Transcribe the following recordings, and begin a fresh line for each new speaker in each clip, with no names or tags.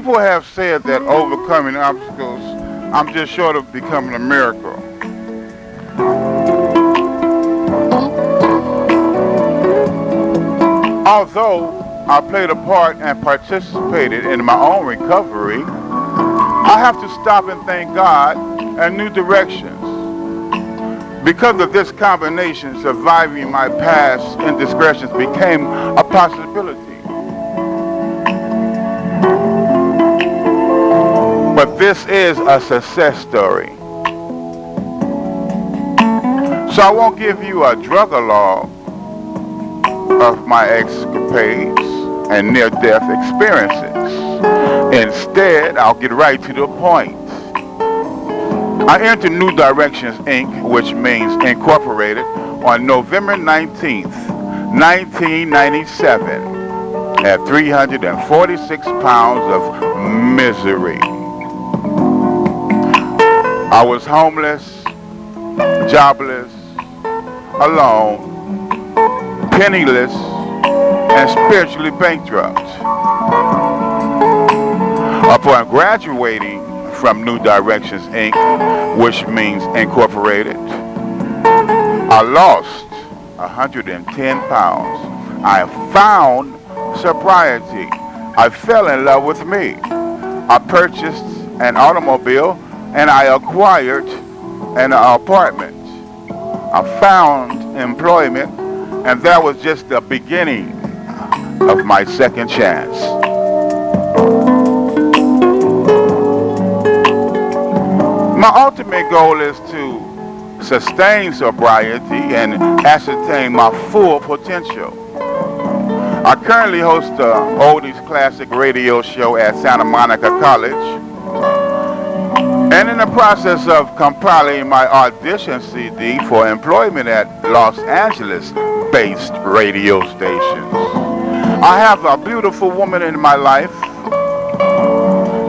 People have said that overcoming obstacles, I'm just short of becoming a miracle. Although I played a part and participated in my own recovery, I have to stop and thank God and new directions. Because of this combination, surviving my past indiscretions became a possibility. But this is a success story. So I won't give you a drug log of my escapades and near-death experiences. Instead, I'll get right to the point. I entered New Directions Inc., which means Incorporated, on November 19th, 1997, at 346 pounds of misery. I was homeless, jobless, alone, penniless, and spiritually bankrupt. Upon graduating from New Directions Inc., which means Incorporated, I lost 110 pounds. I found sobriety. I fell in love with me. I purchased an automobile and I acquired an apartment. I found employment, and that was just the beginning of my second chance. My ultimate goal is to sustain sobriety and ascertain my full potential. I currently host the Oldies Classic radio show at Santa Monica College and in the process of compiling my audition CD for employment at Los Angeles-based radio stations. I have a beautiful woman in my life,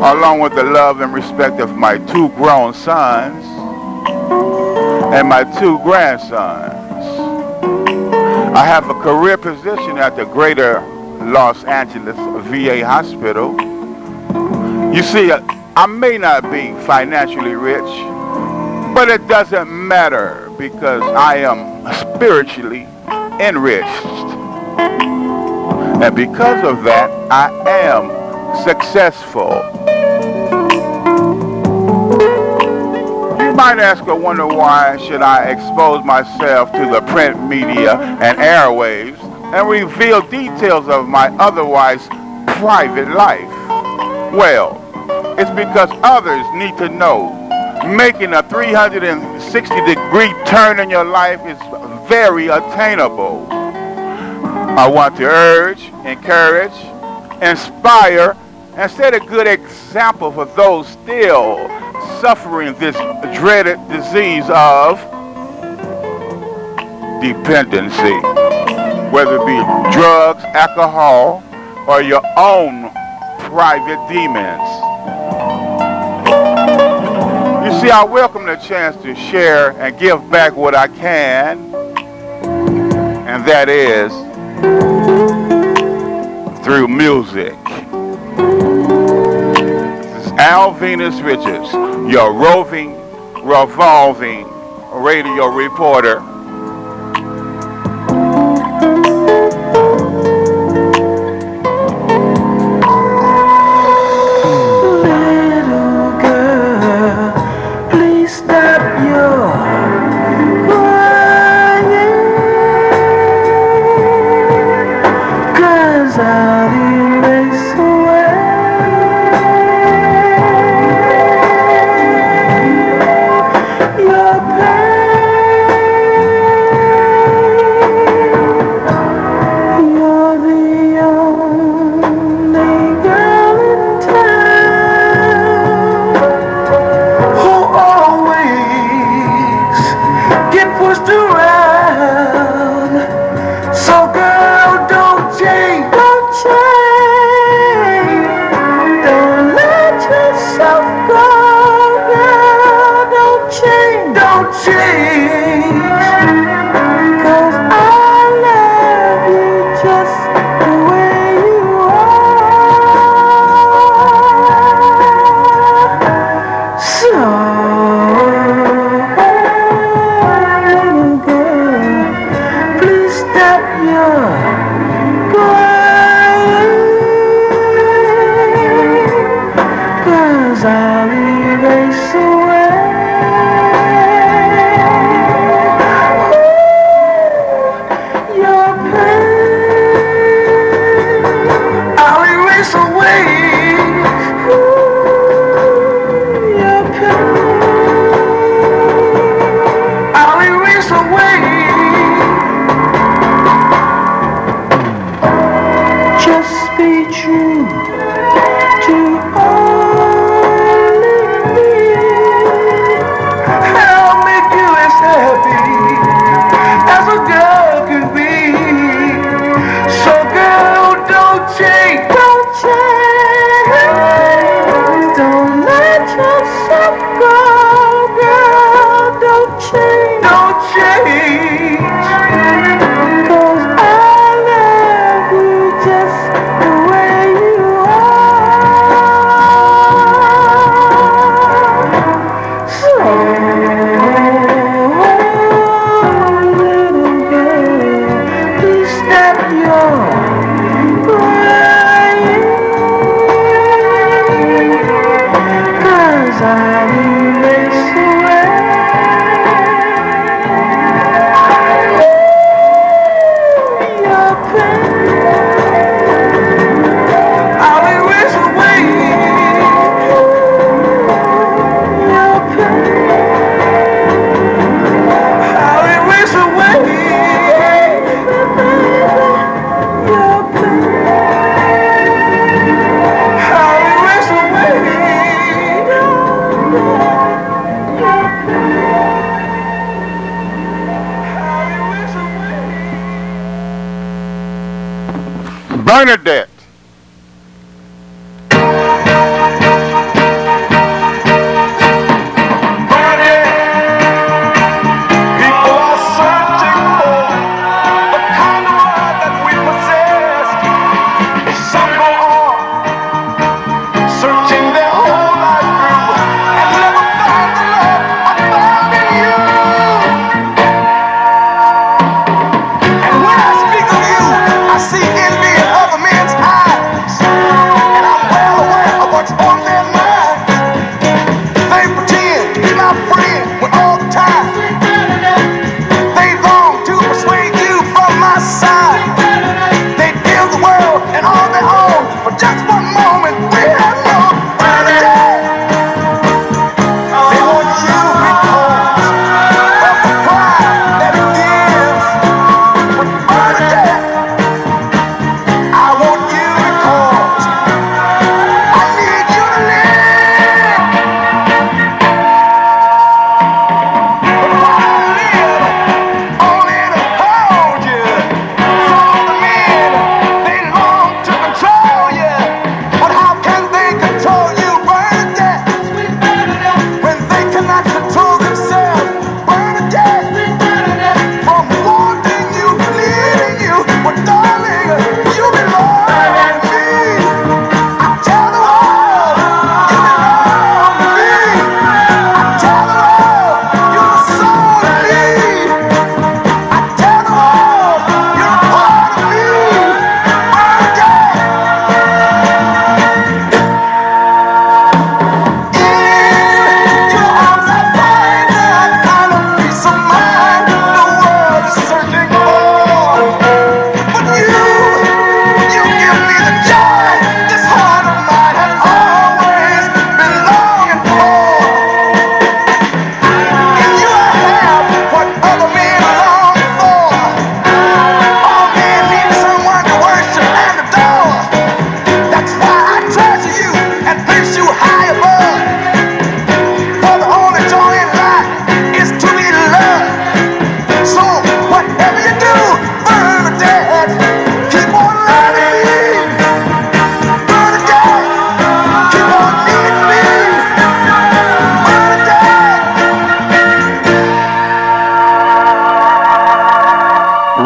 along with the love and respect of my two grown sons and my two grandsons. I have a career position at the Greater Los Angeles VA Hospital. You see, I may not be financially rich, but it doesn't matter because I am spiritually enriched. And because of that, I am successful. You might ask or wonder why should I expose myself to the print media and airwaves and reveal details of my otherwise private life? Well, it's because others need to know. Making a 360 degree turn in your life is very attainable. I want to urge, encourage, inspire, and set a good example for those still suffering this dreaded disease of dependency, whether it be drugs, alcohol, or your own private demons. See, I welcome the chance to share and give back what I can, and that is through music. This is Alvines Richards, your roving, revolving radio reporter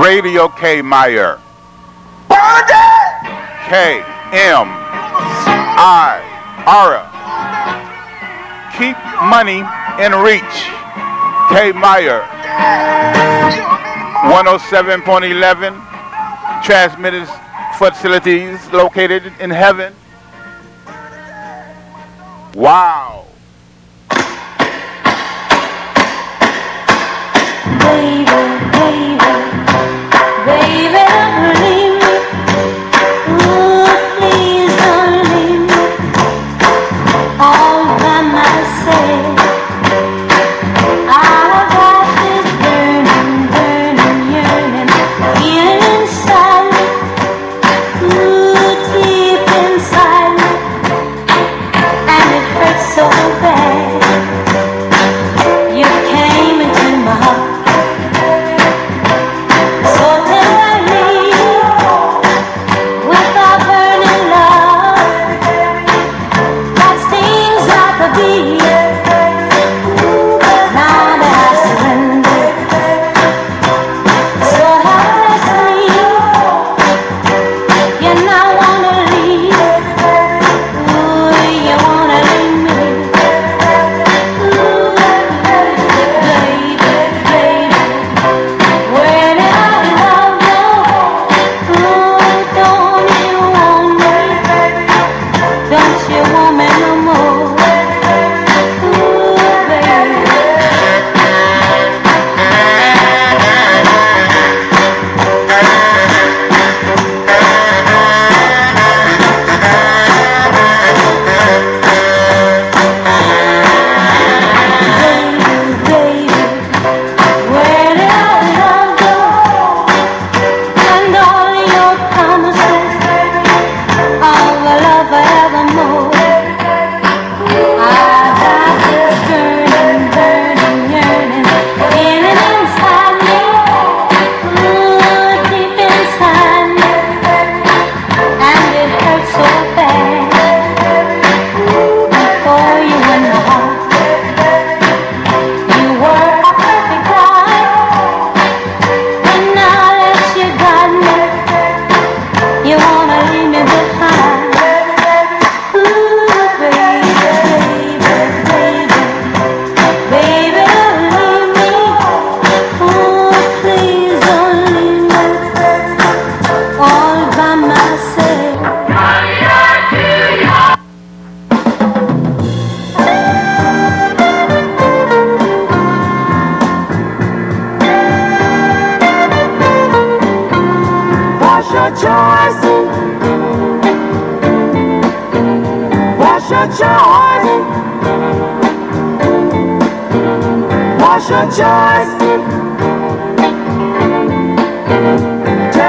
K. Meyer. K. M. I. Ara. Keep money in reach. K. Meyer. 107.11 transmitters facilities located in heaven. Wow.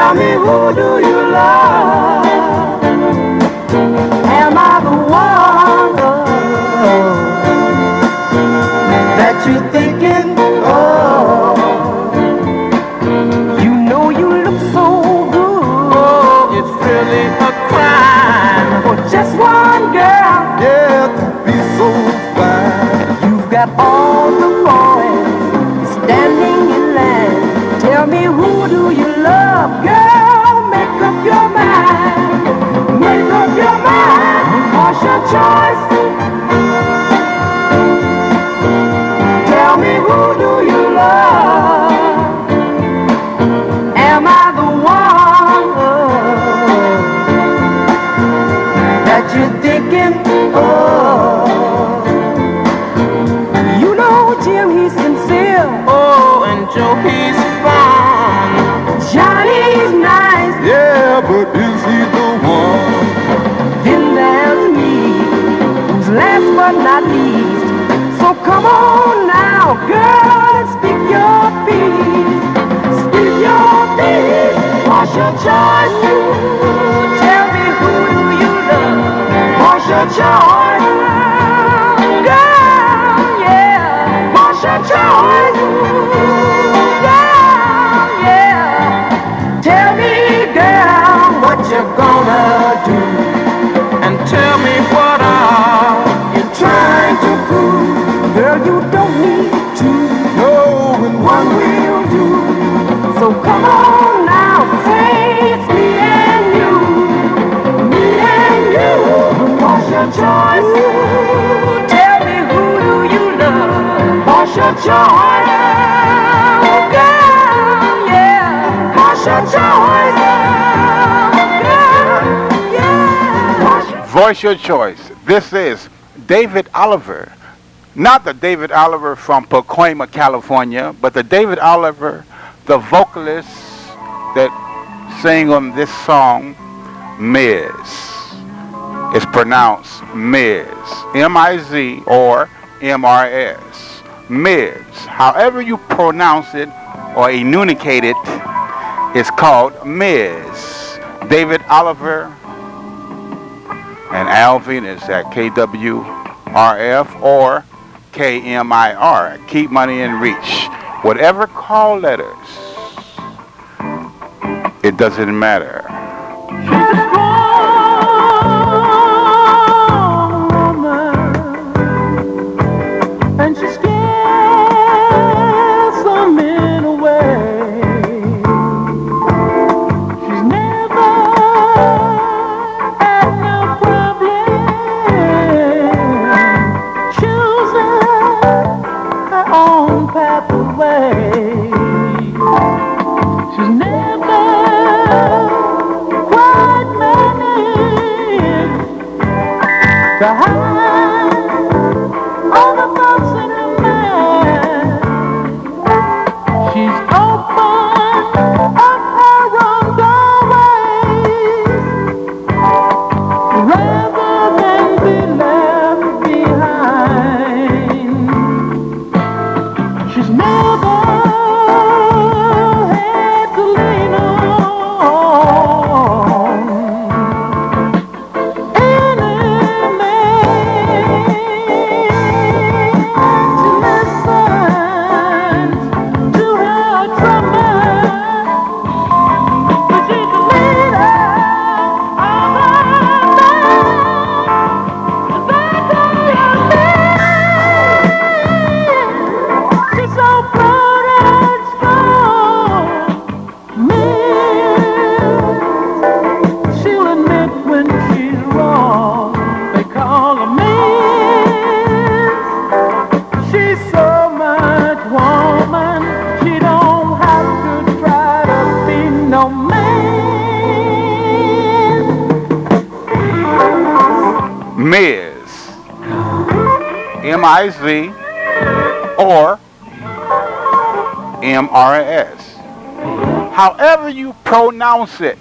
Tell me who do you love?
But
not least. So come on now, girl, speak your piece. Speak your piece. What's your choice? Tell me who do you love? What's your choice? Girl, yeah. What's your choice? Girl, yeah. Tell me, girl, what you gonna
Voice your choice. This is David Oliver. Not the David Oliver from Pacoima, California, but the David Oliver, the vocalist that sang on this song, Miz. It's pronounced Miz. M-I-Z or M-R-S. Miz. However you pronounce it or enunciate it, it's called Miz. David Oliver and Alvines at KWRF or KMIR. Keep money in reach. Whatever call letters, it doesn't matter.
To hide Miz, M I Z,
or M R S. However you pronounce it.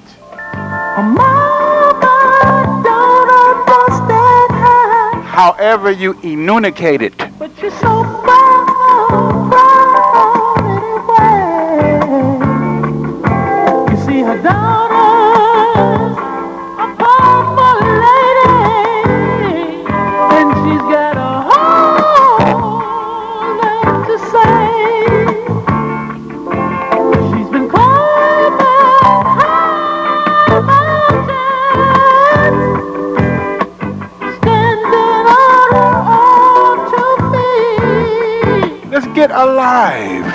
However you enunciate it. alive.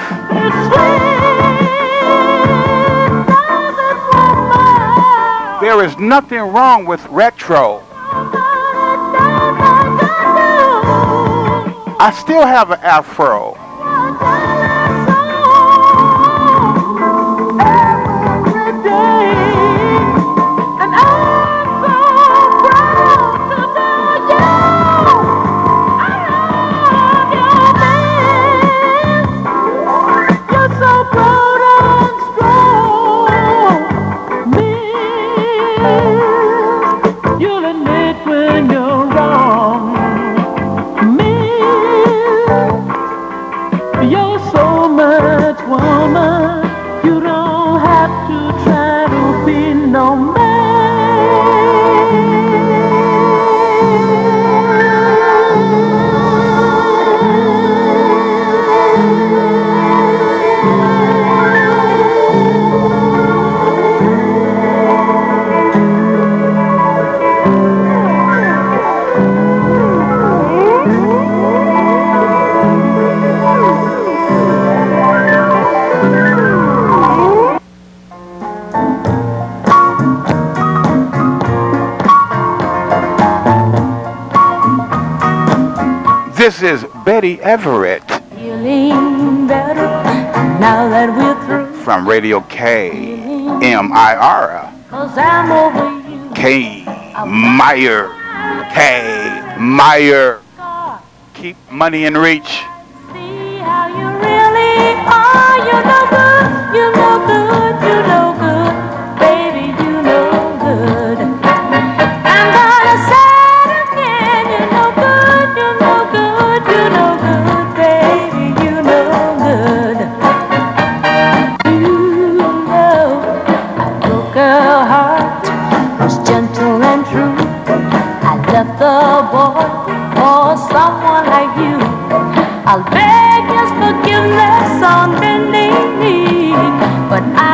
There is nothing wrong with retro. I still have an afro. This is Betty Everett.
Feeling better now that we're through.
From Radio K M I R.
Cause I'm over you.
K Meyer. K Meyer. Keep money in reach.
I'll beg your forgiveness on bending knee, but I.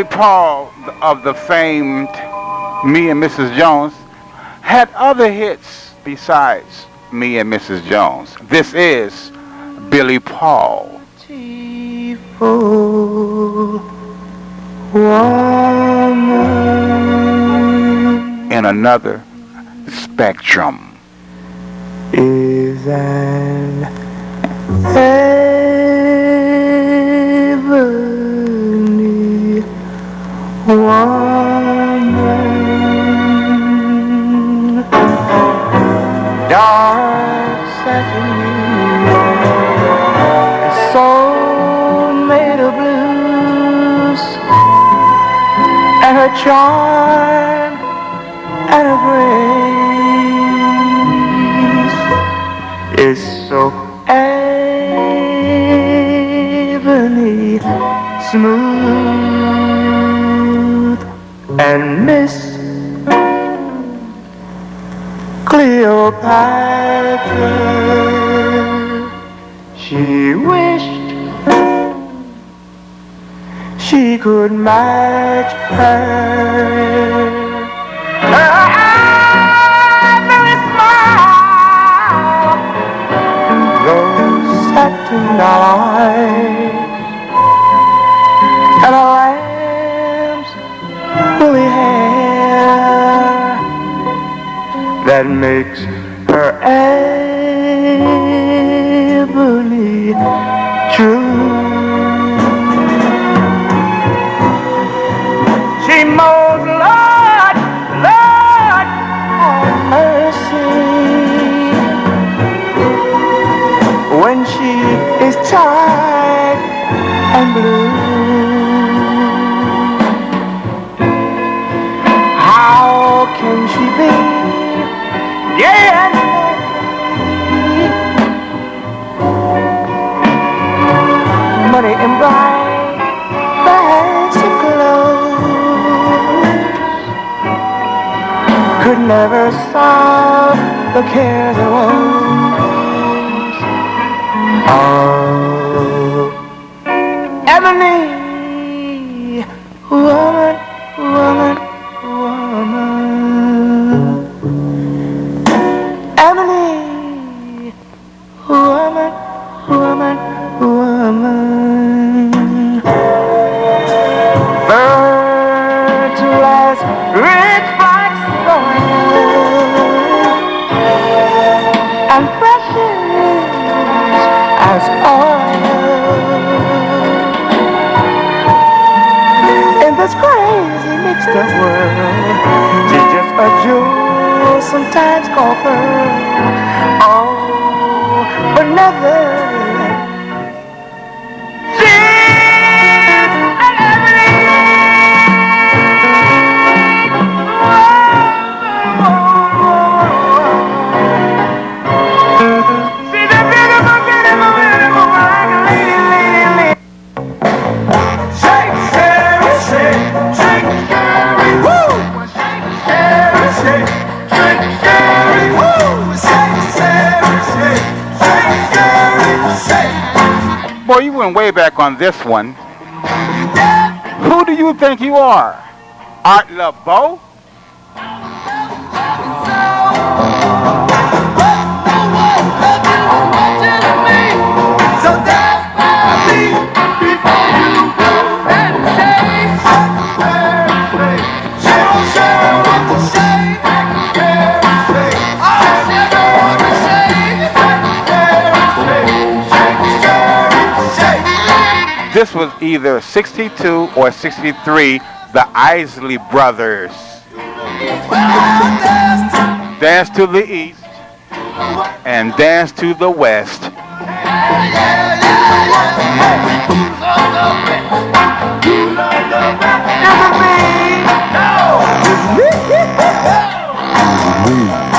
Billy Paul of the famed Me and Mrs. Jones had other hits besides Me and Mrs. Jones. This is Billy Paul. In another spectrum
is an woman dark satin soul made of blues and her charm and her grace. Is so ebony smooth and Miss Cleopatra. She wished she could match her. tonight and a that makes her ebony true. She mows Lord, Lord, have mercy. When she is tired and blue. How can she be? Yeah. Money and bright of clothes could never solve the cares and woes
on this one. Who do you think you are? Art Laboe? This was either 62 or 63, the Isley Brothers. Dance to the east and dance to the west. This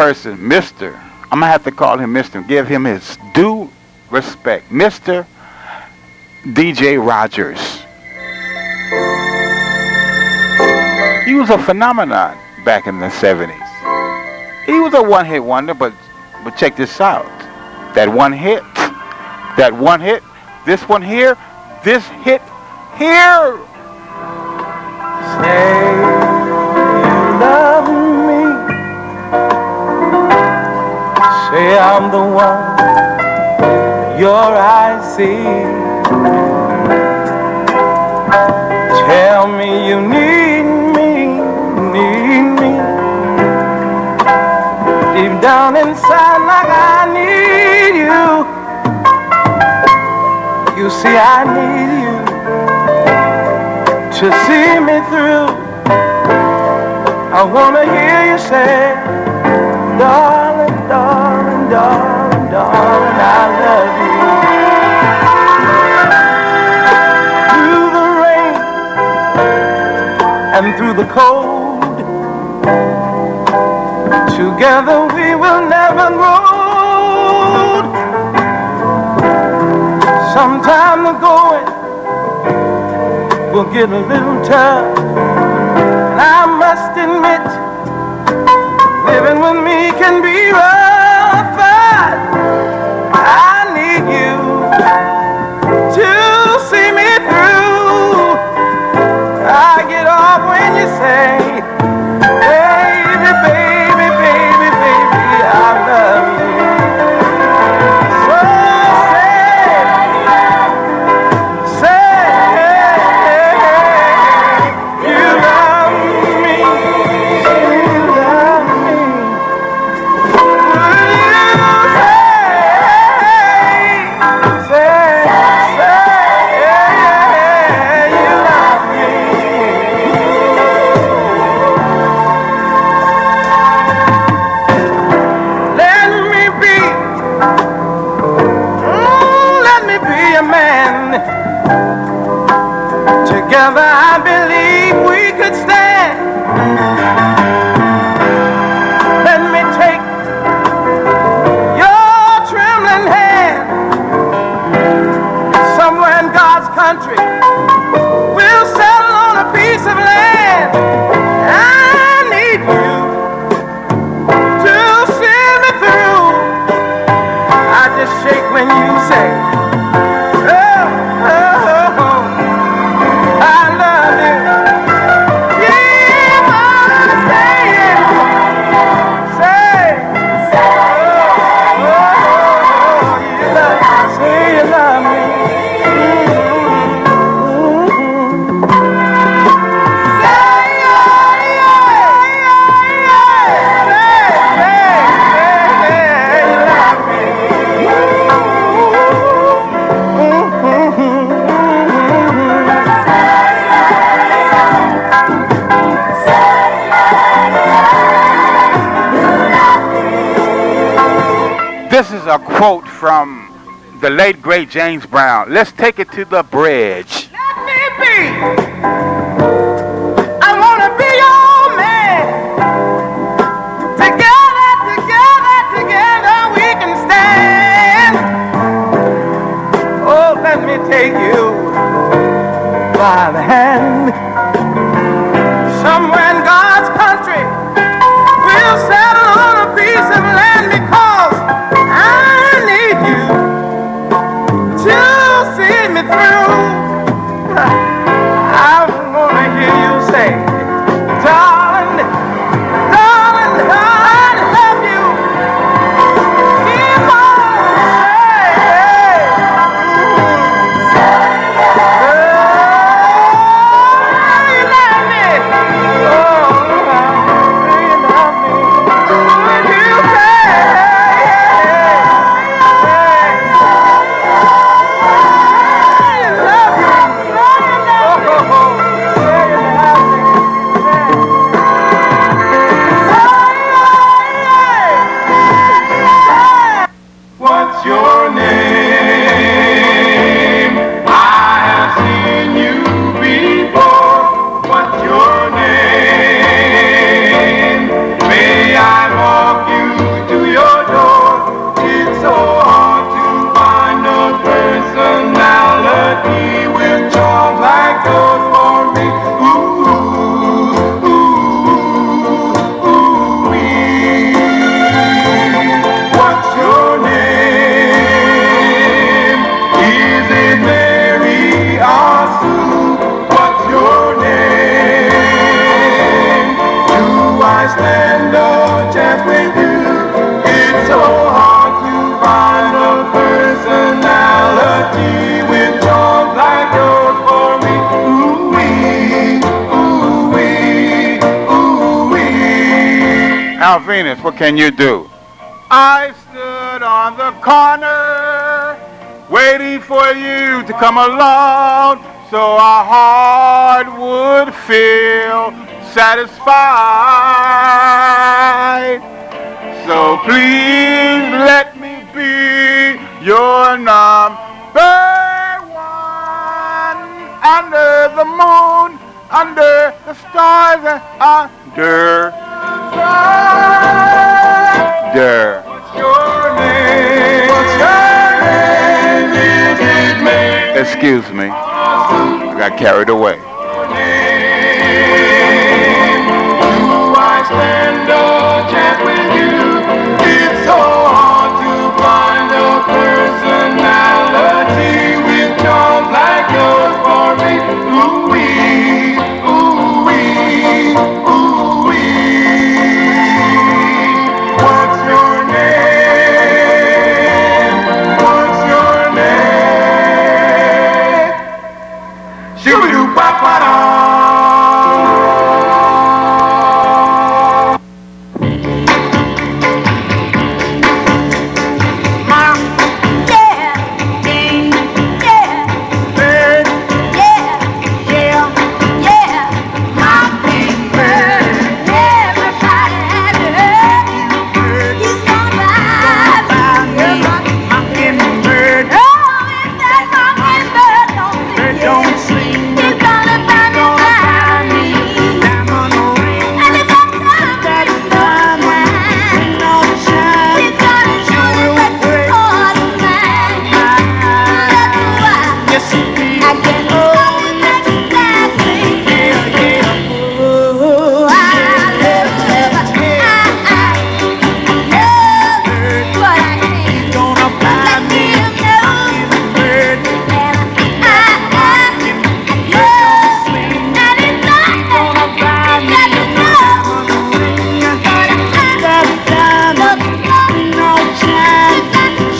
person, Mr. I'm gonna have to call him Mr. Give him his due respect. Mr. DJ Rogers. He was a phenomenon back in the 70s. He was a one-hit wonder, but but check this out. That one hit, that one hit, this one here, this hit here.
Say Say I'm the one your eyes see. Tell me you need me, need me. Deep down inside, like I need you. You see, I need you to see me through. I wanna hear you say, darling, and through
the cold. Together we will never grow old. Sometime the going will get a little tough. And I must admit, living with me can be rough. country.
the late great James Brown. Let's take it to the bridge. what can you do? I stood on the corner waiting for you to come along so our heart would feel satisfied. So please let me be your number one under the moon, under the stars, and under Der.
What's your name? What's your name?
Excuse me. I got carried away.